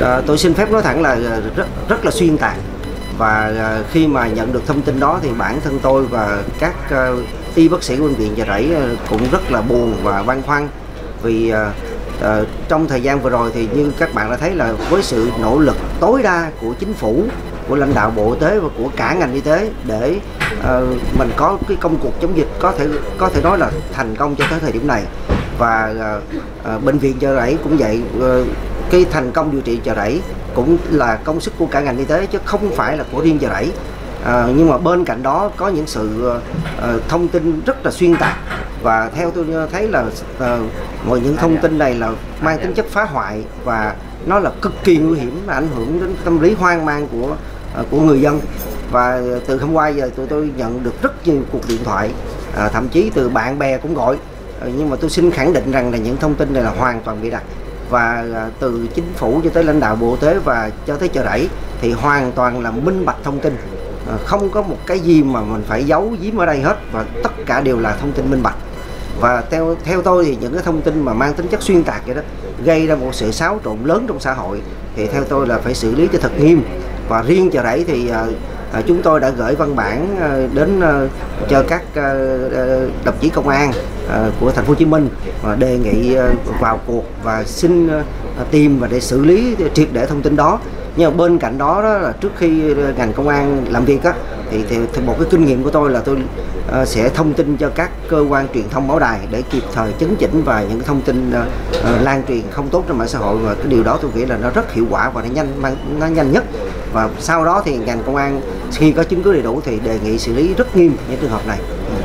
À, tôi xin phép nói thẳng là ờ, rất rất là xuyên tạc. Và à, khi mà nhận được thông tin đó thì bản thân tôi và các à, y bác sĩ của bệnh viện Chợ Rẫy à, cũng rất là buồn và băn khoăn. Vì à, à, trong thời gian vừa rồi thì như các bạn đã thấy là với sự nỗ lực tối đa của chính phủ của lãnh đạo bộ y tế và của cả ngành y tế để à, mình có cái công cuộc chống dịch có thể có thể nói là thành công cho tới thời điểm này. Và à, à, bệnh viện chợ rẫy cũng vậy à, cái thành công điều trị chợ rẫy cũng là công sức của cả ngành y tế chứ không phải là của riêng chợ rẫy. À, nhưng mà bên cạnh đó có những sự uh, thông tin rất là xuyên tạc và theo tôi thấy là uh, mọi những thông tin này là mang tính chất phá hoại và nó là cực kỳ nguy hiểm ảnh hưởng đến tâm lý hoang mang của uh, của người dân. Và từ hôm qua giờ tụi tôi nhận được rất nhiều cuộc điện thoại à, thậm chí từ bạn bè cũng gọi. Nhưng mà tôi xin khẳng định rằng là những thông tin này là hoàn toàn bị đặt và à, từ chính phủ cho tới lãnh đạo bộ tế và cho tới chợ rẫy thì hoàn toàn là minh bạch thông tin. À, không có một cái gì mà mình phải giấu giếm ở đây hết và tất cả đều là thông tin minh bạch. Và theo theo tôi thì những cái thông tin mà mang tính chất xuyên tạc vậy đó, gây ra một sự xáo trộn lớn trong xã hội thì theo tôi là phải xử lý cho thật nghiêm. Và riêng chợ rẫy thì à, à, chúng tôi đã gửi văn bản à, đến à, cho các à, à, đồng chí công an à, của thành phố Hồ Chí Minh và đề nghị à, vào cuộc và xin à, tìm và để xử lý triệt để thông tin đó. Nhưng mà bên cạnh đó, đó là trước khi à, ngành công an làm việc á thì, thì, thì một cái kinh nghiệm của tôi là tôi Ờ, sẽ thông tin cho các cơ quan truyền thông báo đài để kịp thời chấn chỉnh và những thông tin ờ, ờ, lan truyền không tốt trên mạng xã hội. Và cái điều đó tôi nghĩ là nó rất hiệu quả và nó nhanh nó nhanh nhất. Và sau đó thì ngành công an khi có chứng cứ đầy đủ thì đề nghị xử lý rất nghiêm những trường hợp này. Ừ.